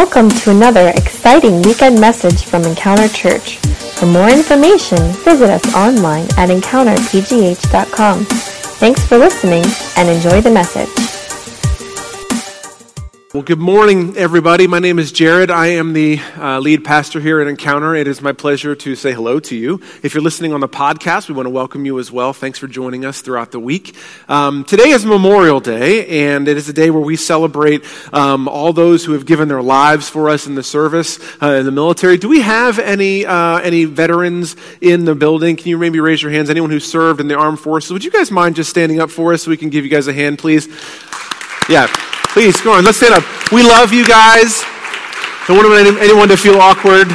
Welcome to another exciting weekend message from Encounter Church. For more information, visit us online at encounterpgh.com. Thanks for listening and enjoy the message. Well, good morning, everybody. My name is Jared. I am the uh, lead pastor here at Encounter. It is my pleasure to say hello to you. If you're listening on the podcast, we want to welcome you as well. Thanks for joining us throughout the week. Um, today is Memorial Day, and it is a day where we celebrate um, all those who have given their lives for us in the service uh, in the military. Do we have any uh, any veterans in the building? Can you maybe raise your hands? Anyone who served in the armed forces? Would you guys mind just standing up for us so we can give you guys a hand, please? Yeah. Please, go on. Let's stand up. We love you guys. Don't want anyone to feel awkward.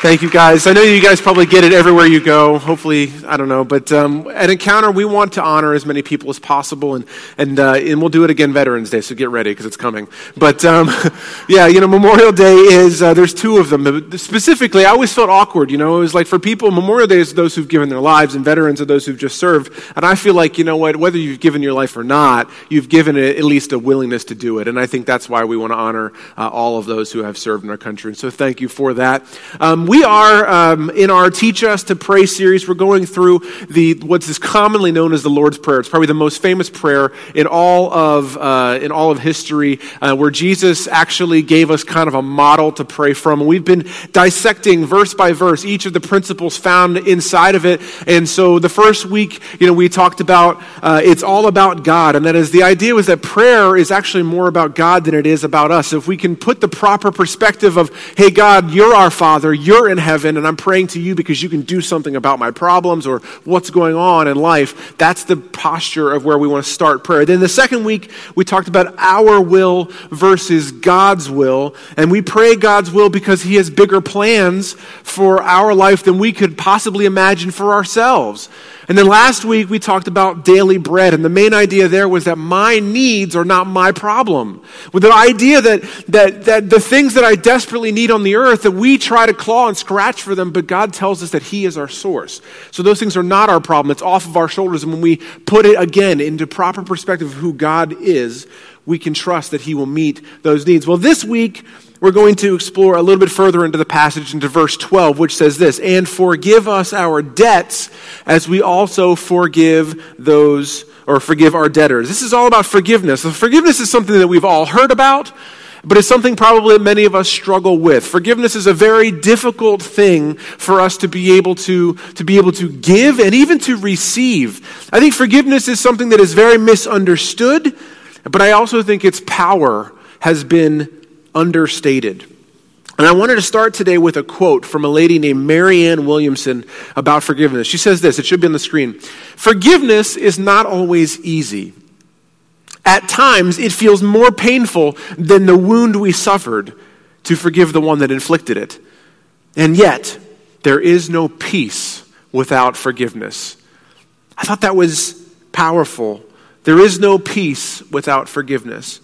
Thank you, guys. I know you guys probably get it everywhere you go. Hopefully, I don't know. But um, at Encounter, we want to honor as many people as possible, and and uh, and we'll do it again Veterans Day. So get ready because it's coming. But um, yeah, you know, Memorial Day is uh, there's two of them. Specifically, I always felt awkward. You know, it was like for people, Memorial Day is those who've given their lives, and veterans are those who've just served. And I feel like you know what, whether you've given your life or not, you've given at least a willingness to do it. And I think that's why we want to honor uh, all of those who have served in our country. And so thank you for that. Um, we are um, in our Teach Us to Pray series. We're going through the what is commonly known as the Lord's Prayer. It's probably the most famous prayer in all of uh, in all of history, uh, where Jesus actually gave us kind of a model to pray from. we've been dissecting verse by verse each of the principles found inside of it. And so the first week, you know, we talked about uh, it's all about God, and that is the idea was that prayer is actually more about God than it is about us. If we can put the proper perspective of, hey, God, you're our Father, you're in heaven heaven and I'm praying to you because you can do something about my problems or what's going on in life. That's the posture of where we want to start prayer. Then the second week, we talked about our will versus God's will. And we pray God's will because He has bigger plans for our life than we could possibly imagine for ourselves. And then last week we talked about daily bread, and the main idea there was that my needs are not my problem. With the idea that, that, that the things that I desperately need on the earth, that we try to claw and scratch for them, but God tells us that He is our source. So those things are not our problem. It's off of our shoulders. And when we put it again into proper perspective of who God is, we can trust that He will meet those needs. Well, this week, we're going to explore a little bit further into the passage, into verse 12, which says this And forgive us our debts as we also forgive those, or forgive our debtors. This is all about forgiveness. So forgiveness is something that we've all heard about, but it's something probably many of us struggle with. Forgiveness is a very difficult thing for us to be able to, to be able to give and even to receive. I think forgiveness is something that is very misunderstood, but I also think its power has been understated. And I wanted to start today with a quote from a lady named Marianne Williamson about forgiveness. She says this, it should be on the screen. Forgiveness is not always easy. At times, it feels more painful than the wound we suffered to forgive the one that inflicted it. And yet, there is no peace without forgiveness. I thought that was powerful. There is no peace without forgiveness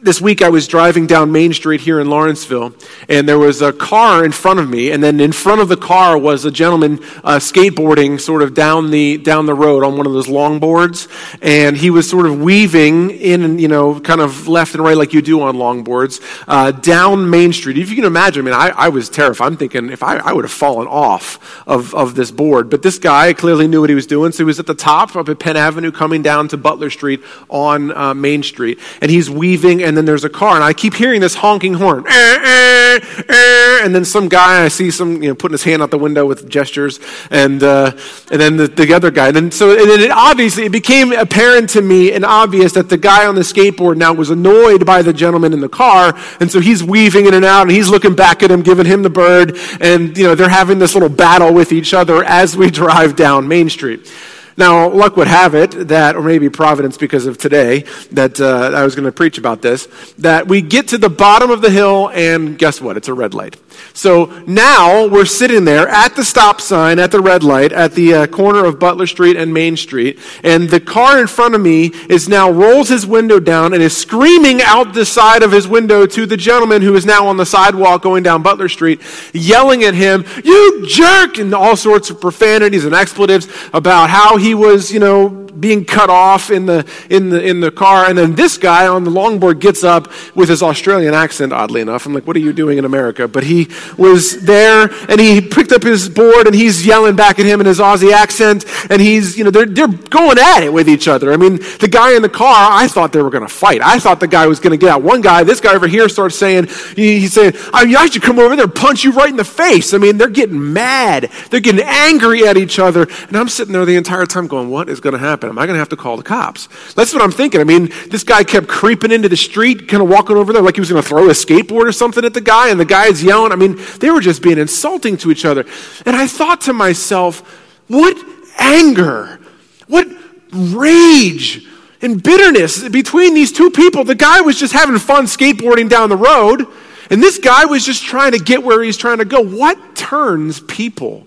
this week I was driving down Main Street here in Lawrenceville, and there was a car in front of me, and then in front of the car was a gentleman uh, skateboarding sort of down the down the road on one of those longboards, and he was sort of weaving in, you know, kind of left and right like you do on longboards uh, down Main Street. If you can imagine, I mean, I, I was terrified. I'm thinking if I, I would have fallen off of, of this board, but this guy clearly knew what he was doing, so he was at the top up at Penn Avenue, coming down to Butler Street on uh, Main Street, and he's weaving and then there's a car, and I keep hearing this honking horn. Eh, eh, eh, and then some guy, I see some, you know, putting his hand out the window with gestures, and, uh, and then the, the other guy. And then, so and it obviously, it became apparent to me and obvious that the guy on the skateboard now was annoyed by the gentleman in the car, and so he's weaving in and out, and he's looking back at him, giving him the bird, and, you know, they're having this little battle with each other as we drive down Main Street. Now, luck would have it that, or maybe providence because of today, that uh, I was going to preach about this, that we get to the bottom of the hill and guess what? It's a red light. So now we're sitting there at the stop sign, at the red light, at the uh, corner of Butler Street and Main Street, and the car in front of me is now rolls his window down and is screaming out the side of his window to the gentleman who is now on the sidewalk going down Butler Street, yelling at him, You jerk! and all sorts of profanities and expletives about how he was, you know, being cut off in the, in the, in the car. And then this guy on the longboard gets up with his Australian accent, oddly enough. I'm like, what are you doing in America? But he was there and he picked up his board and he's yelling back at him in his Aussie accent. And he's, you know, they're, they're going at it with each other. I mean, the guy in the car, I thought they were going to fight. I thought the guy was going to get out. One guy, this guy over here starts saying, he's saying, I, mean, I should come over there and punch you right in the face. I mean, they're getting mad. They're getting angry at each other. And I'm sitting there the entire time going, what is going to happen? Am I going to have to call the cops? That's what I'm thinking. I mean, this guy kept creeping into the street, kind of walking over there like he was going to throw a skateboard or something at the guy. And the guy's yelling. I mean, they were just being insulting to each other. And I thought to myself, what anger, what rage and bitterness between these two people. The guy was just having fun skateboarding down the road, and this guy was just trying to get where he's trying to go. What turns people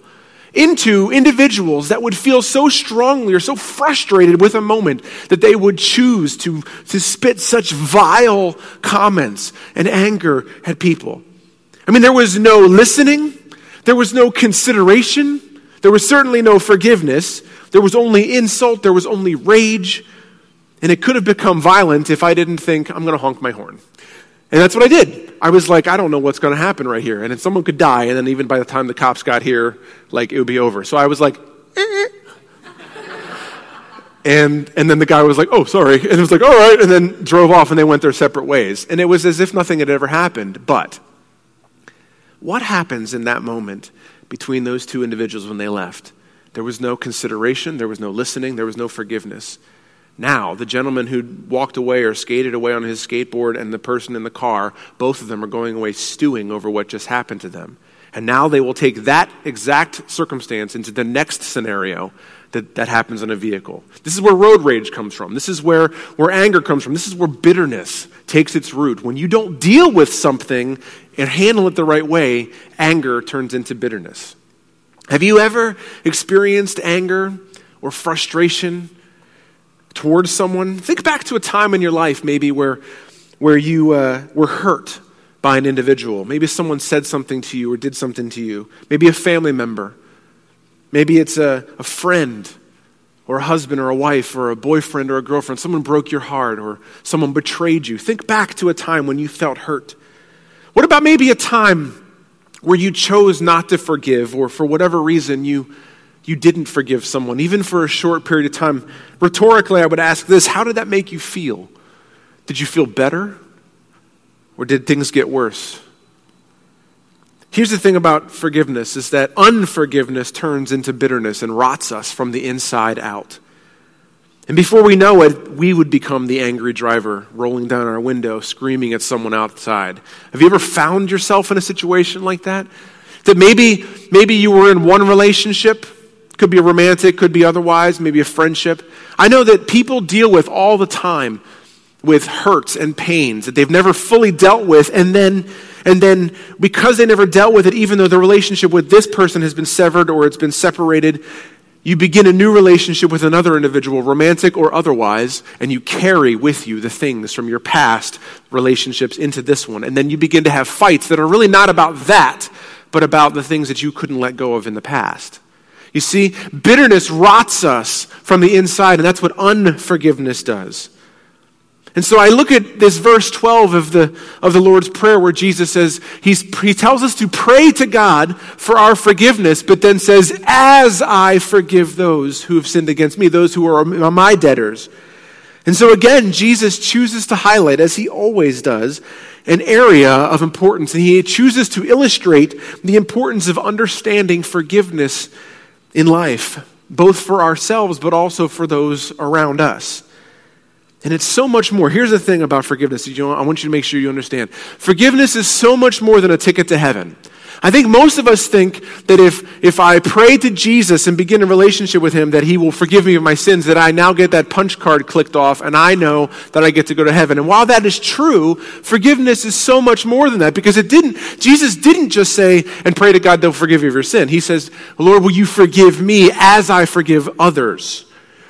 into individuals that would feel so strongly or so frustrated with a moment that they would choose to, to spit such vile comments and anger at people? I mean, there was no listening, there was no consideration, there was certainly no forgiveness, there was only insult, there was only rage. And it could have become violent if I didn't think, I'm going to honk my horn. And that's what I did. I was like, I don't know what's going to happen right here. And then someone could die, and then even by the time the cops got here, like, it would be over. So I was like, eh. and, and then the guy was like, oh, sorry. And it was like, all right. And then drove off, and they went their separate ways. And it was as if nothing had ever happened. But what happens in that moment between those two individuals when they left? There was no consideration, there was no listening, there was no forgiveness. Now, the gentleman who walked away or skated away on his skateboard and the person in the car, both of them are going away stewing over what just happened to them. And now they will take that exact circumstance into the next scenario that, that happens in a vehicle. This is where road rage comes from. This is where, where anger comes from. This is where bitterness takes its root. When you don't deal with something and handle it the right way, anger turns into bitterness. Have you ever experienced anger or frustration towards someone? Think back to a time in your life, maybe, where, where you uh, were hurt by an individual. Maybe someone said something to you or did something to you. Maybe a family member. Maybe it's a, a friend or a husband or a wife or a boyfriend or a girlfriend. Someone broke your heart or someone betrayed you. Think back to a time when you felt hurt. What about maybe a time where you chose not to forgive or for whatever reason you you didn't forgive someone, even for a short period of time. Rhetorically, I would ask this How did that make you feel? Did you feel better? Or did things get worse? Here's the thing about forgiveness is that unforgiveness turns into bitterness and rots us from the inside out. And before we know it, we would become the angry driver rolling down our window, screaming at someone outside. Have you ever found yourself in a situation like that? That maybe, maybe you were in one relationship could be a romantic, could be otherwise, maybe a friendship. I know that people deal with all the time with hurts and pains that they've never fully dealt with and then and then because they never dealt with it even though the relationship with this person has been severed or it's been separated you begin a new relationship with another individual romantic or otherwise and you carry with you the things from your past relationships into this one and then you begin to have fights that are really not about that but about the things that you couldn't let go of in the past you see, bitterness rots us from the inside, and that's what unforgiveness does. And so I look at this verse 12 of the, of the Lord's Prayer where Jesus says, he's, He tells us to pray to God for our forgiveness, but then says, As I forgive those who have sinned against me, those who are my debtors. And so again, Jesus chooses to highlight, as he always does, an area of importance, and he chooses to illustrate the importance of understanding forgiveness in life, both for ourselves, but also for those around us. And it's so much more. Here's the thing about forgiveness. I want you to make sure you understand. Forgiveness is so much more than a ticket to heaven. I think most of us think that if, if I pray to Jesus and begin a relationship with him, that he will forgive me of my sins, that I now get that punch card clicked off and I know that I get to go to heaven. And while that is true, forgiveness is so much more than that because it didn't, Jesus didn't just say and pray to God, they'll forgive you of your sin. He says, Lord, will you forgive me as I forgive others?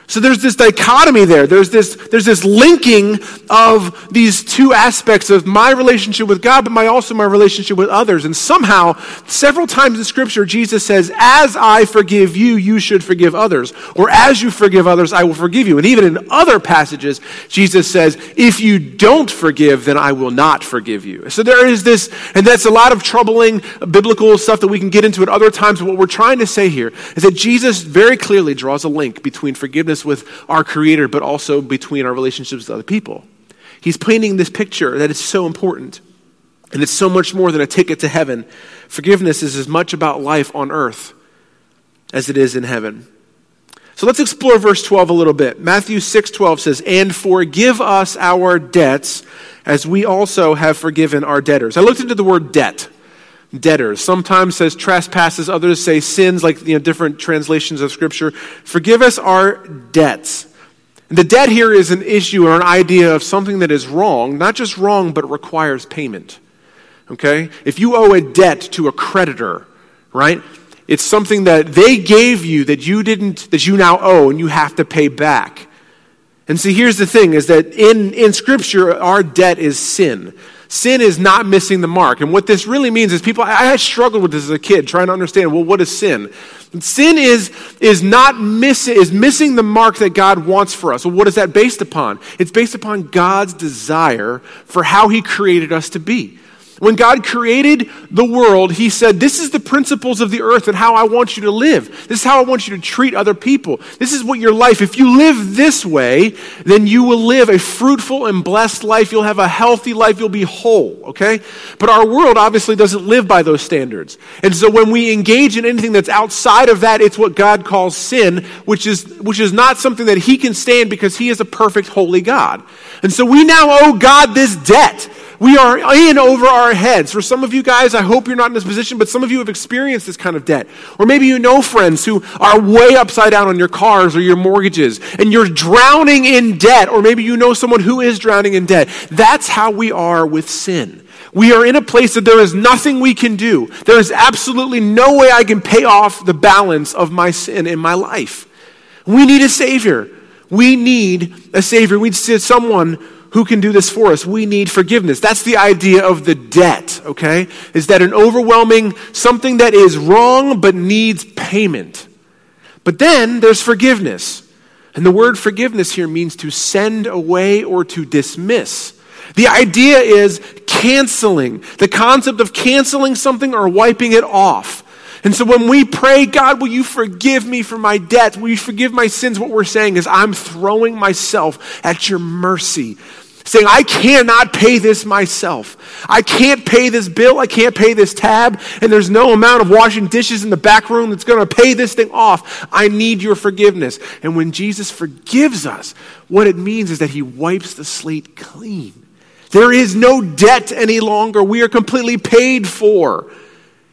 So there's this dichotomy there. There's this, there's this linking of these two aspects of my relationship with God, but my also my relationship with others. And somehow, several times in Scripture, Jesus says, As I forgive you, you should forgive others. Or as you forgive others, I will forgive you. And even in other passages, Jesus says, If you don't forgive, then I will not forgive you. So there is this, and that's a lot of troubling biblical stuff that we can get into at other times. But what we're trying to say here is that Jesus very clearly draws a link between forgiveness with our Creator, but also between our relationships with other people. He's painting this picture that is so important. And it's so much more than a ticket to heaven. Forgiveness is as much about life on earth as it is in heaven. So let's explore verse 12 a little bit. Matthew 6:12 says, "And forgive us our debts as we also have forgiven our debtors." I looked into the word debt debtors. Sometimes says trespasses, others say sins, like you know, different translations of Scripture. Forgive us our debts. And the debt here is an issue or an idea of something that is wrong, not just wrong, but requires payment. Okay? If you owe a debt to a creditor, right? It's something that they gave you that you didn't, that you now owe and you have to pay back. And see, here's the thing is that in, in Scripture, our debt is sin. Sin is not missing the mark. And what this really means is people, I, I struggled with this as a kid, trying to understand, well, what is sin? Sin is, is not missing, is missing the mark that God wants for us. Well, what is that based upon? It's based upon God's desire for how He created us to be. When God created the world, He said, This is the principles of the earth and how I want you to live. This is how I want you to treat other people. This is what your life, if you live this way, then you will live a fruitful and blessed life. You'll have a healthy life. You'll be whole, okay? But our world obviously doesn't live by those standards. And so when we engage in anything that's outside of that, it's what God calls sin, which is, which is not something that He can stand because He is a perfect, holy God. And so we now owe God this debt. We are in over our heads. For some of you guys, I hope you're not in this position, but some of you have experienced this kind of debt. Or maybe you know friends who are way upside down on your cars or your mortgages, and you're drowning in debt. Or maybe you know someone who is drowning in debt. That's how we are with sin. We are in a place that there is nothing we can do. There is absolutely no way I can pay off the balance of my sin in my life. We need a Savior. We need a Savior. We need someone who can do this for us? We need forgiveness. That's the idea of the debt, okay? Is that an overwhelming, something that is wrong but needs payment. But then there's forgiveness. And the word forgiveness here means to send away or to dismiss. The idea is canceling, the concept of canceling something or wiping it off. And so when we pray, God, will you forgive me for my debts? Will you forgive my sins? What we're saying is, I'm throwing myself at your mercy. Saying, I cannot pay this myself. I can't pay this bill. I can't pay this tab. And there's no amount of washing dishes in the back room that's going to pay this thing off. I need your forgiveness. And when Jesus forgives us, what it means is that he wipes the slate clean. There is no debt any longer. We are completely paid for.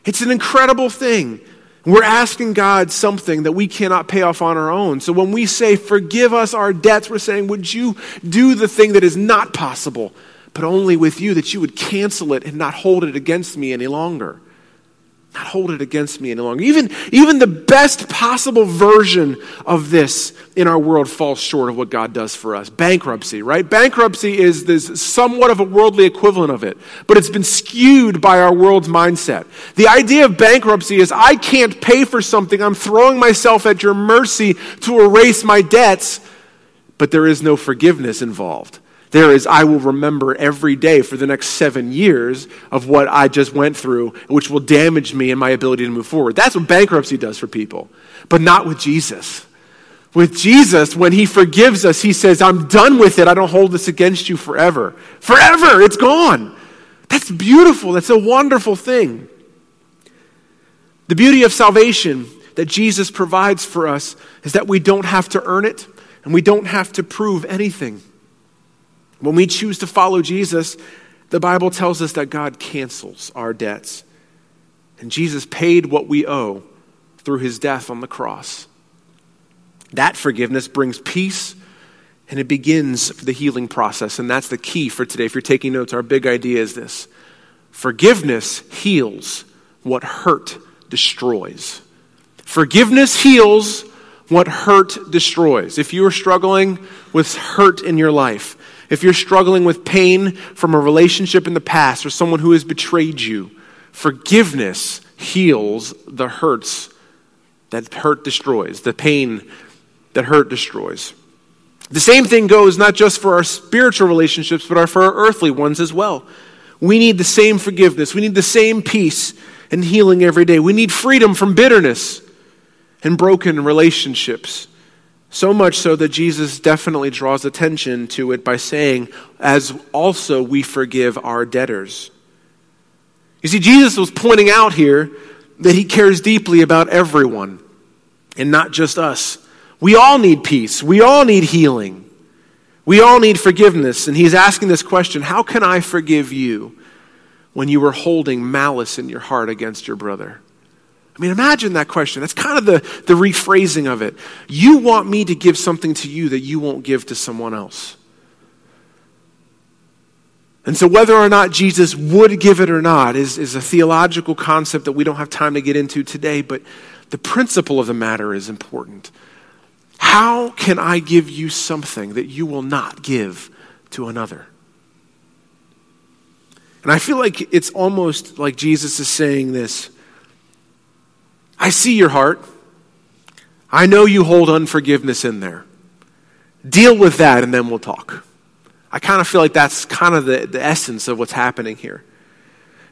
It's an incredible thing. We're asking God something that we cannot pay off on our own. So when we say, forgive us our debts, we're saying, would you do the thing that is not possible, but only with you, that you would cancel it and not hold it against me any longer? Not hold it against me any longer. Even, even the best possible version of this in our world falls short of what God does for us. Bankruptcy, right? Bankruptcy is this somewhat of a worldly equivalent of it, but it's been skewed by our world's mindset. The idea of bankruptcy is I can't pay for something, I'm throwing myself at your mercy to erase my debts, but there is no forgiveness involved. There is, I will remember every day for the next seven years of what I just went through, which will damage me and my ability to move forward. That's what bankruptcy does for people, but not with Jesus. With Jesus, when he forgives us, he says, I'm done with it. I don't hold this against you forever. Forever. It's gone. That's beautiful. That's a wonderful thing. The beauty of salvation that Jesus provides for us is that we don't have to earn it and we don't have to prove anything. When we choose to follow Jesus, the Bible tells us that God cancels our debts. And Jesus paid what we owe through his death on the cross. That forgiveness brings peace and it begins the healing process. And that's the key for today. If you're taking notes, our big idea is this forgiveness heals what hurt destroys. Forgiveness heals what hurt destroys. If you are struggling with hurt in your life, if you're struggling with pain from a relationship in the past or someone who has betrayed you, forgiveness heals the hurts that hurt destroys, the pain that hurt destroys. The same thing goes not just for our spiritual relationships, but for our earthly ones as well. We need the same forgiveness. We need the same peace and healing every day. We need freedom from bitterness and broken relationships. So much so that Jesus definitely draws attention to it by saying, as also we forgive our debtors. You see, Jesus was pointing out here that he cares deeply about everyone and not just us. We all need peace. We all need healing. We all need forgiveness. And he's asking this question How can I forgive you when you were holding malice in your heart against your brother? I mean, imagine that question. That's kind of the, the rephrasing of it. You want me to give something to you that you won't give to someone else. And so, whether or not Jesus would give it or not is, is a theological concept that we don't have time to get into today, but the principle of the matter is important. How can I give you something that you will not give to another? And I feel like it's almost like Jesus is saying this I see your heart. I know you hold unforgiveness in there. Deal with that and then we'll talk. I kind of feel like that's kind of the, the essence of what's happening here.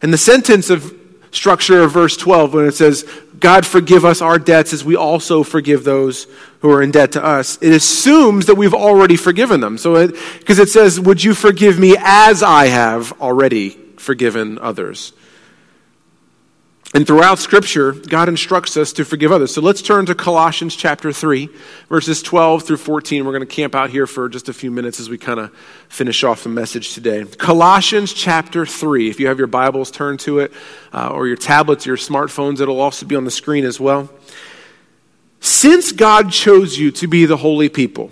And the sentence of structure of verse 12, when it says, God forgive us our debts as we also forgive those who are in debt to us, it assumes that we've already forgiven them. So, because it, it says, Would you forgive me as I have already forgiven others? And throughout Scripture, God instructs us to forgive others. So let's turn to Colossians chapter 3, verses 12 through 14. We're going to camp out here for just a few minutes as we kind of finish off the message today. Colossians chapter 3. If you have your Bibles, turn to it, uh, or your tablets, your smartphones, it'll also be on the screen as well. Since God chose you to be the holy people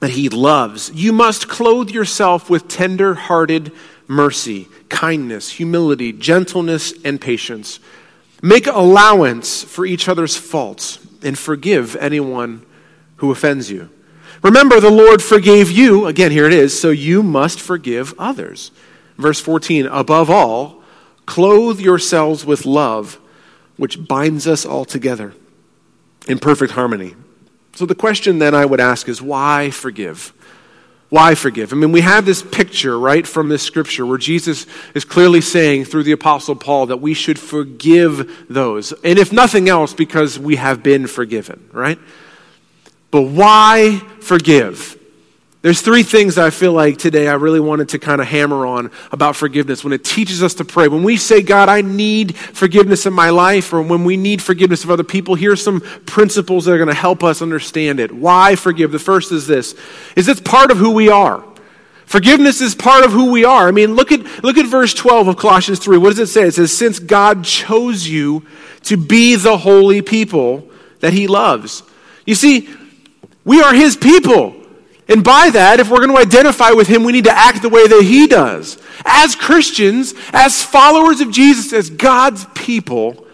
that He loves, you must clothe yourself with tender hearted mercy, kindness, humility, gentleness, and patience Make allowance for each other's faults and forgive anyone who offends you. Remember, the Lord forgave you. Again, here it is. So you must forgive others. Verse 14 Above all, clothe yourselves with love, which binds us all together in perfect harmony. So the question then I would ask is why forgive? Why forgive? I mean, we have this picture, right, from this scripture where Jesus is clearly saying through the Apostle Paul that we should forgive those. And if nothing else, because we have been forgiven, right? But why forgive? There's three things that I feel like today I really wanted to kind of hammer on about forgiveness when it teaches us to pray. When we say, God, I need forgiveness in my life, or when we need forgiveness of other people, here's some principles that are going to help us understand it. Why forgive? The first is this, is it's part of who we are. Forgiveness is part of who we are. I mean, look at, look at verse 12 of Colossians 3. What does it say? It says, since God chose you to be the holy people that he loves. You see, we are his people. And by that, if we're going to identify with him, we need to act the way that he does. As Christians, as followers of Jesus, as God's people,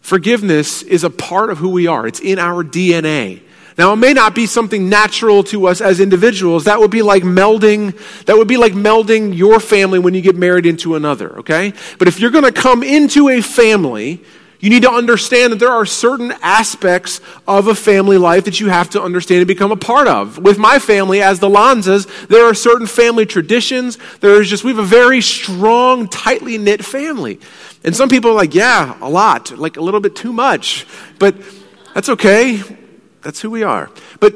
forgiveness is a part of who we are. It's in our DNA. Now, it may not be something natural to us as individuals. That would be like melding, that would be like melding your family when you get married into another, okay? But if you're going to come into a family, you need to understand that there are certain aspects of a family life that you have to understand and become a part of. With my family, as the Lanzas, there are certain family traditions. There's just, we have a very strong, tightly knit family. And some people are like, yeah, a lot, like a little bit too much. But that's okay. That's who we are. But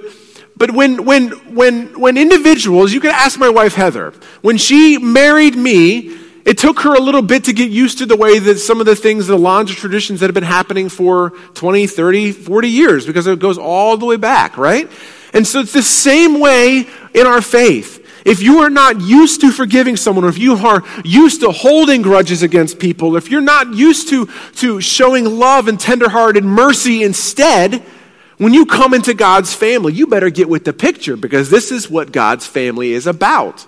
but when, when, when, when individuals, you can ask my wife Heather, when she married me, it took her a little bit to get used to the way that some of the things, the Lanza traditions that have been happening for 20, 30, 40 years, because it goes all the way back, right? And so it's the same way in our faith. If you are not used to forgiving someone, or if you are used to holding grudges against people, if you're not used to, to showing love and tenderhearted mercy instead, when you come into God's family, you better get with the picture because this is what God's family is about.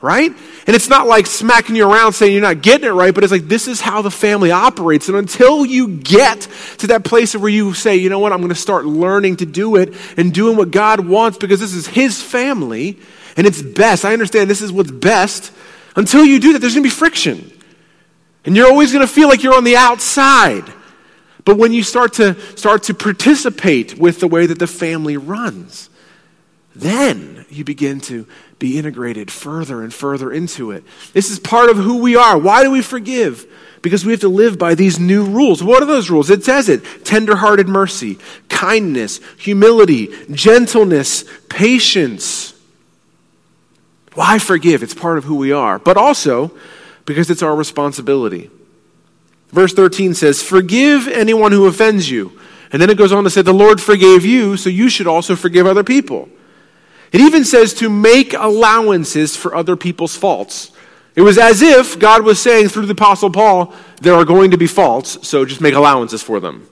Right? And it's not like smacking you around saying you're not getting it right, but it's like this is how the family operates. And until you get to that place where you say, you know what, I'm going to start learning to do it and doing what God wants because this is His family and it's best. I understand this is what's best. Until you do that, there's going to be friction. And you're always going to feel like you're on the outside. But when you start to start to participate with the way that the family runs, then you begin to be integrated further and further into it. This is part of who we are. Why do we forgive? Because we have to live by these new rules. What are those rules? It says it tenderhearted mercy, kindness, humility, gentleness, patience. Why forgive? It's part of who we are. But also because it's our responsibility. Verse 13 says, Forgive anyone who offends you. And then it goes on to say, The Lord forgave you, so you should also forgive other people. It even says to make allowances for other people's faults. It was as if God was saying through the Apostle Paul, there are going to be faults, so just make allowances for them.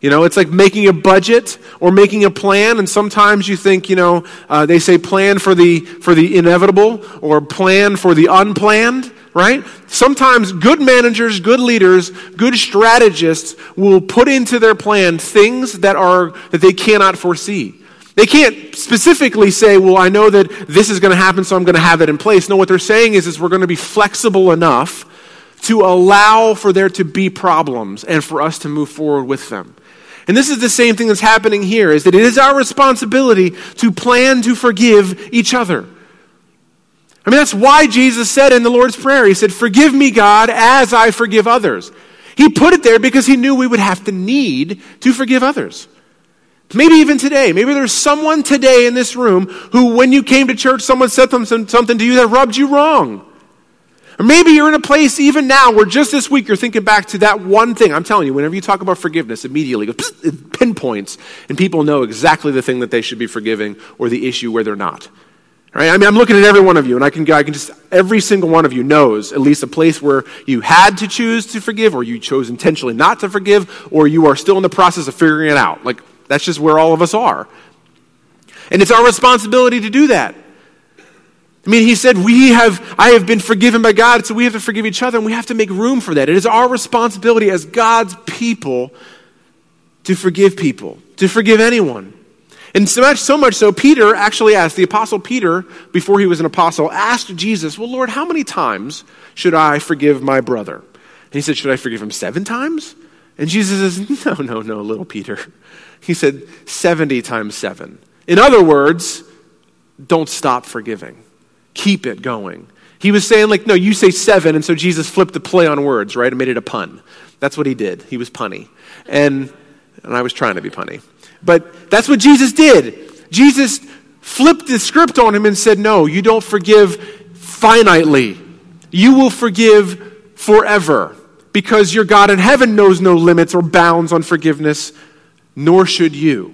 You know, it's like making a budget or making a plan, and sometimes you think, you know, uh, they say plan for the, for the inevitable or plan for the unplanned, right? Sometimes good managers, good leaders, good strategists will put into their plan things that are, that they cannot foresee. They can't specifically say, well, I know that this is going to happen, so I'm going to have it in place. No, what they're saying is, is we're going to be flexible enough to allow for there to be problems and for us to move forward with them. And this is the same thing that's happening here, is that it is our responsibility to plan to forgive each other. I mean, that's why Jesus said in the Lord's Prayer, He said, Forgive me, God, as I forgive others. He put it there because He knew we would have to need to forgive others. Maybe even today. Maybe there's someone today in this room who, when you came to church, someone said something to you that rubbed you wrong. Or maybe you're in a place even now where just this week you're thinking back to that one thing. I'm telling you, whenever you talk about forgiveness, immediately it pinpoints, and people know exactly the thing that they should be forgiving or the issue where they're not. Right? I mean, I'm looking at every one of you, and I can, I can just, every single one of you knows at least a place where you had to choose to forgive, or you chose intentionally not to forgive, or you are still in the process of figuring it out. Like, that's just where all of us are. And it's our responsibility to do that. I mean, he said, We have, I have been forgiven by God, so we have to forgive each other, and we have to make room for that. It is our responsibility as God's people to forgive people, to forgive anyone. And so much, so much so, Peter actually asked, the apostle Peter, before he was an apostle, asked Jesus, Well, Lord, how many times should I forgive my brother? And he said, Should I forgive him seven times? And Jesus says, No, no, no, little Peter. He said, 70 times seven. In other words, don't stop forgiving, keep it going. He was saying, like, no, you say seven, and so Jesus flipped the play on words, right, and made it a pun. That's what he did. He was punny. And, and I was trying to be punny. But that's what Jesus did. Jesus flipped the script on him and said, no, you don't forgive finitely. You will forgive forever because your God in heaven knows no limits or bounds on forgiveness, nor should you.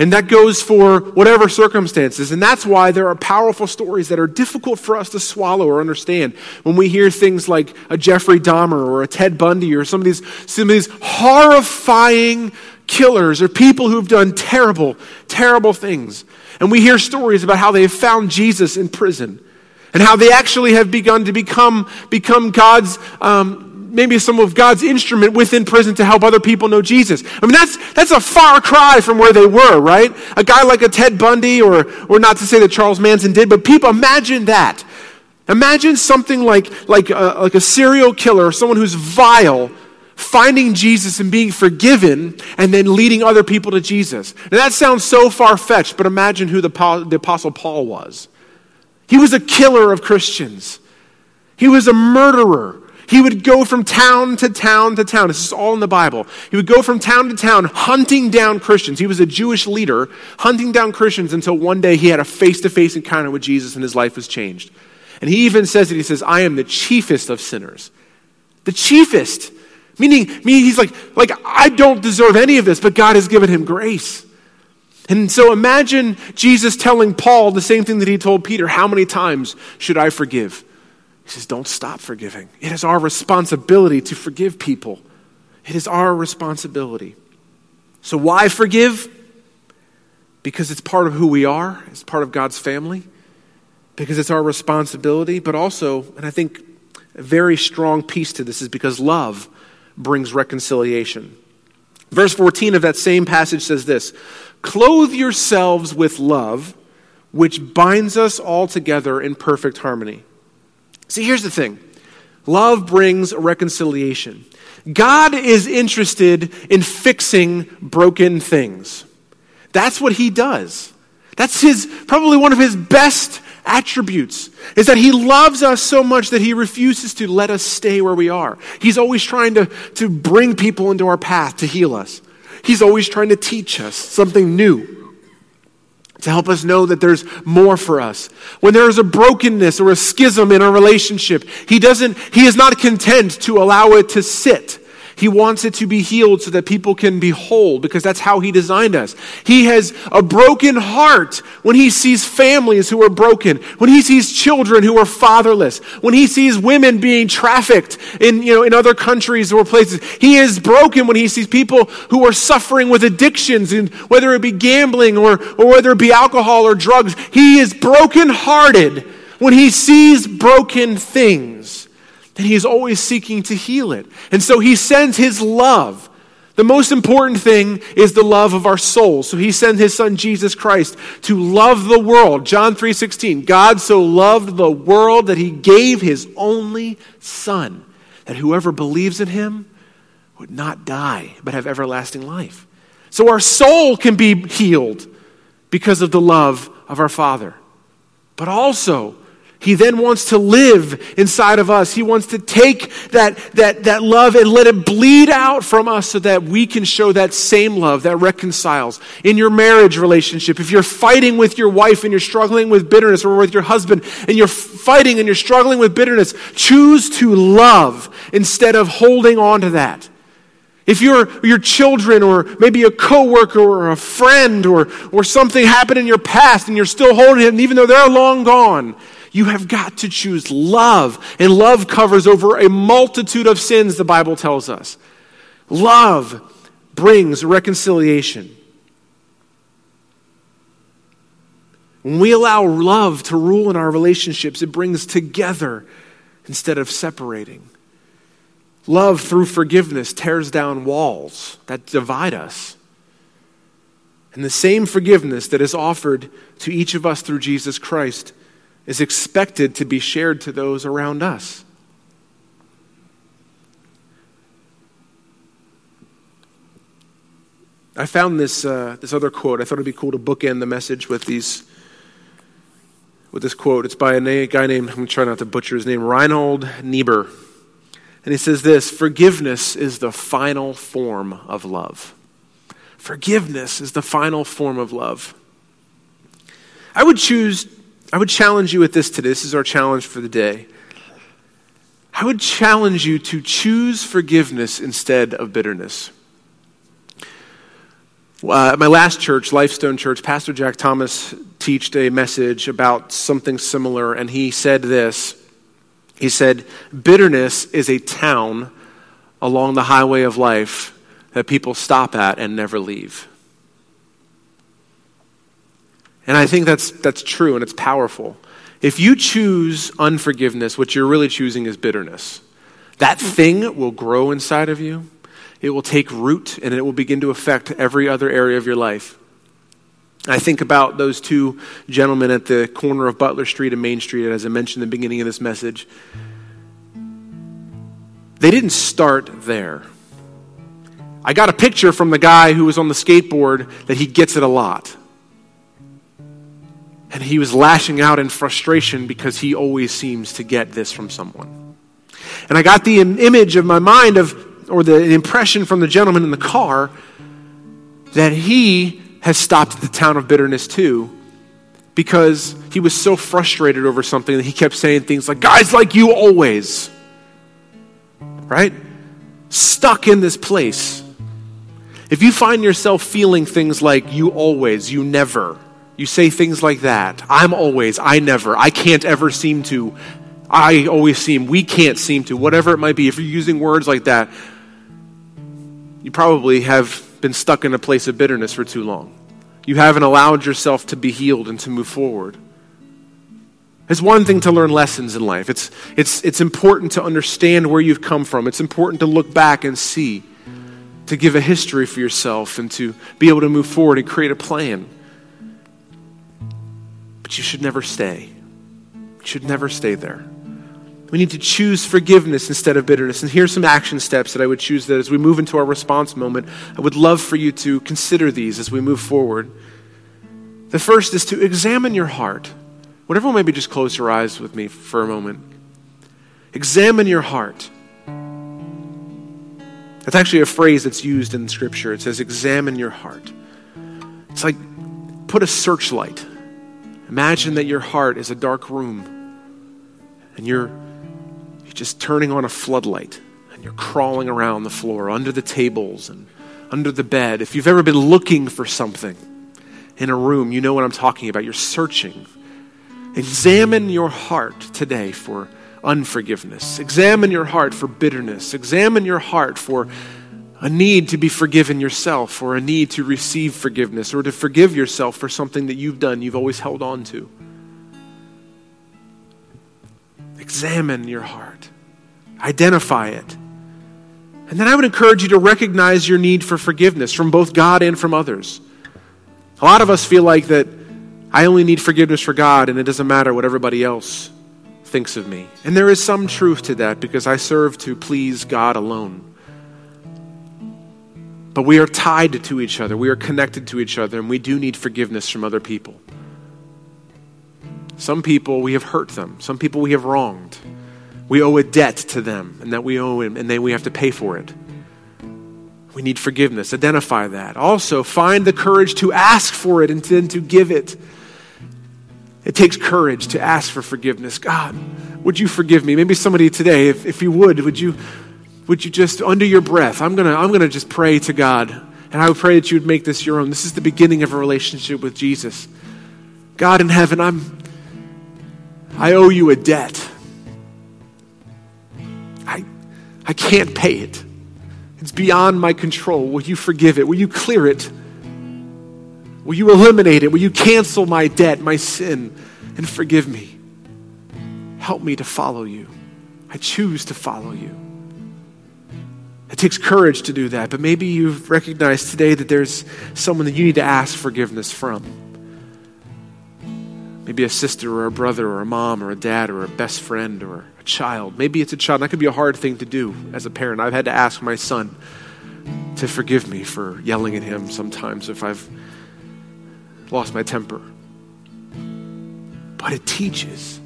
And that goes for whatever circumstances. And that's why there are powerful stories that are difficult for us to swallow or understand when we hear things like a Jeffrey Dahmer or a Ted Bundy or some of these, some of these horrifying killers or people who've done terrible, terrible things. And we hear stories about how they found Jesus in prison and how they actually have begun to become, become God's um, maybe some of God's instrument within prison to help other people know Jesus. I mean, that's, that's a far cry from where they were, right? A guy like a Ted Bundy, or, or not to say that Charles Manson did, but people, imagine that. Imagine something like, like, a, like a serial killer, someone who's vile, finding Jesus and being forgiven, and then leading other people to Jesus. Now, that sounds so far fetched, but imagine who the, the Apostle Paul was. He was a killer of Christians, he was a murderer. He would go from town to town to town. This is all in the Bible. He would go from town to town hunting down Christians. He was a Jewish leader, hunting down Christians until one day he had a face to face encounter with Jesus and his life was changed. And he even says that He says, I am the chiefest of sinners. The chiefest. Meaning, meaning he's like, like, I don't deserve any of this, but God has given him grace. And so imagine Jesus telling Paul the same thing that he told Peter How many times should I forgive? He says, Don't stop forgiving. It is our responsibility to forgive people. It is our responsibility. So, why forgive? Because it's part of who we are, it's part of God's family. because it's our responsibility, but also, and I think a very strong piece to this is because love brings reconciliation. Verse 14 of that same passage says this Clothe yourselves with love, which binds us all together in perfect harmony. See, here's the thing love brings reconciliation. God is interested in fixing broken things. That's what he does. That's his probably one of his best attributes is that he loves us so much that he refuses to let us stay where we are. He's always trying to, to bring people into our path to heal us. He's always trying to teach us something new to help us know that there's more for us. When there is a brokenness or a schism in a relationship, he doesn't, he is not content to allow it to sit he wants it to be healed so that people can be whole because that's how He designed us. He has a broken heart when He sees families who are broken, when He sees children who are fatherless, when He sees women being trafficked in, you know, in other countries or places. He is broken when He sees people who are suffering with addictions, and whether it be gambling or, or whether it be alcohol or drugs. He is brokenhearted when He sees broken things and he is always seeking to heal it. And so he sends his love. The most important thing is the love of our souls. So he sent his son Jesus Christ to love the world. John 3:16. God so loved the world that he gave his only son that whoever believes in him would not die but have everlasting life. So our soul can be healed because of the love of our Father. But also he then wants to live inside of us. He wants to take that, that, that love and let it bleed out from us so that we can show that same love that reconciles. In your marriage relationship, if you're fighting with your wife and you're struggling with bitterness, or with your husband and you're fighting and you're struggling with bitterness, choose to love instead of holding on to that. If your, your children or maybe a coworker or a friend or, or something happened in your past and you're still holding it, and even though they're long gone, you have got to choose love. And love covers over a multitude of sins, the Bible tells us. Love brings reconciliation. When we allow love to rule in our relationships, it brings together instead of separating. Love through forgiveness tears down walls that divide us. And the same forgiveness that is offered to each of us through Jesus Christ is expected to be shared to those around us. I found this, uh, this other quote. I thought it'd be cool to bookend the message with these with this quote. It's by a guy named, I'm to try not to butcher his name, Reinhold Niebuhr. And he says this Forgiveness is the final form of love. Forgiveness is the final form of love. I would choose I would challenge you with this today. This is our challenge for the day. I would challenge you to choose forgiveness instead of bitterness. Uh, at my last church, Lifestone Church, Pastor Jack Thomas taught a message about something similar, and he said this. He said, Bitterness is a town along the highway of life that people stop at and never leave. And I think that's, that's true and it's powerful. If you choose unforgiveness, what you're really choosing is bitterness. That thing will grow inside of you, it will take root, and it will begin to affect every other area of your life. I think about those two gentlemen at the corner of Butler Street and Main Street, as I mentioned in the beginning of this message. They didn't start there. I got a picture from the guy who was on the skateboard that he gets it a lot. And he was lashing out in frustration because he always seems to get this from someone. And I got the image of my mind of, or the impression from the gentleman in the car that he has stopped at the town of bitterness too because he was so frustrated over something that he kept saying things like, guys like you always. Right? Stuck in this place. If you find yourself feeling things like you always, you never, you say things like that. I'm always, I never, I can't ever seem to, I always seem, we can't seem to, whatever it might be. If you're using words like that, you probably have been stuck in a place of bitterness for too long. You haven't allowed yourself to be healed and to move forward. It's one thing to learn lessons in life. It's, it's, it's important to understand where you've come from. It's important to look back and see, to give a history for yourself, and to be able to move forward and create a plan. But you should never stay. You should never stay there. We need to choose forgiveness instead of bitterness. And here's some action steps that I would choose that as we move into our response moment, I would love for you to consider these as we move forward. The first is to examine your heart. Would everyone maybe just close your eyes with me for a moment? Examine your heart. That's actually a phrase that's used in Scripture. It says, examine your heart. It's like put a searchlight. Imagine that your heart is a dark room and you're, you're just turning on a floodlight and you're crawling around the floor, under the tables and under the bed. If you've ever been looking for something in a room, you know what I'm talking about. You're searching Examine your heart today for unforgiveness. Examine your heart for bitterness. Examine your heart for a need to be forgiven yourself or a need to receive forgiveness or to forgive yourself for something that you've done you've always held on to. Examine your heart, identify it. And then I would encourage you to recognize your need for forgiveness from both God and from others. A lot of us feel like that I only need forgiveness for God, and it doesn't matter what everybody else thinks of me. And there is some truth to that because I serve to please God alone. But we are tied to each other, we are connected to each other, and we do need forgiveness from other people. Some people, we have hurt them, some people, we have wronged. We owe a debt to them, and that we owe him, and then we have to pay for it. We need forgiveness. Identify that. Also, find the courage to ask for it and then to give it. It takes courage to ask for forgiveness. God, would you forgive me? Maybe somebody today, if, if you would, would you, would you just, under your breath, I'm going to I'm going to just pray to God. And I would pray that you would make this your own. This is the beginning of a relationship with Jesus. God in heaven, I'm, I owe you a debt. I, I can't pay it. It's beyond my control. Will you forgive it? Will you clear it? Will you eliminate it? Will you cancel my debt, my sin, and forgive me? Help me to follow you. I choose to follow you. It takes courage to do that, but maybe you've recognized today that there's someone that you need to ask forgiveness from. Maybe a sister or a brother or a mom or a dad or a best friend or a child. Maybe it's a child. That could be a hard thing to do as a parent. I've had to ask my son to forgive me for yelling at him sometimes if I've lost my temper. But it teaches.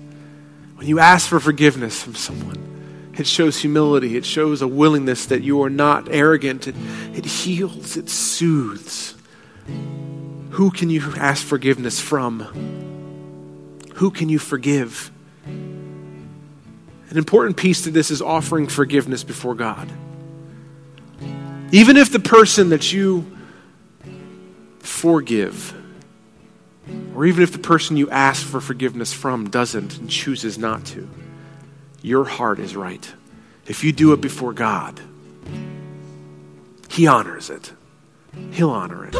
When you ask for forgiveness from someone, it shows humility. It shows a willingness that you are not arrogant. It, it heals, it soothes. Who can you ask forgiveness from? Who can you forgive? An important piece to this is offering forgiveness before God. Even if the person that you forgive or even if the person you ask for forgiveness from doesn't and chooses not to, your heart is right. If you do it before God, He honors it. He'll honor it.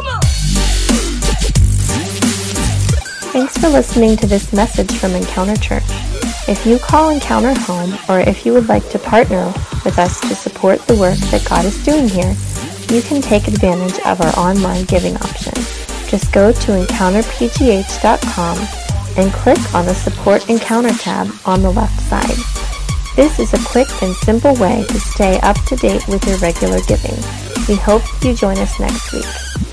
Thanks for listening to this message from Encounter Church. If you call Encounter home, or if you would like to partner with us to support the work that God is doing here, you can take advantage of our online giving option just go to encounterpgh.com and click on the Support Encounter tab on the left side. This is a quick and simple way to stay up to date with your regular giving. We hope you join us next week.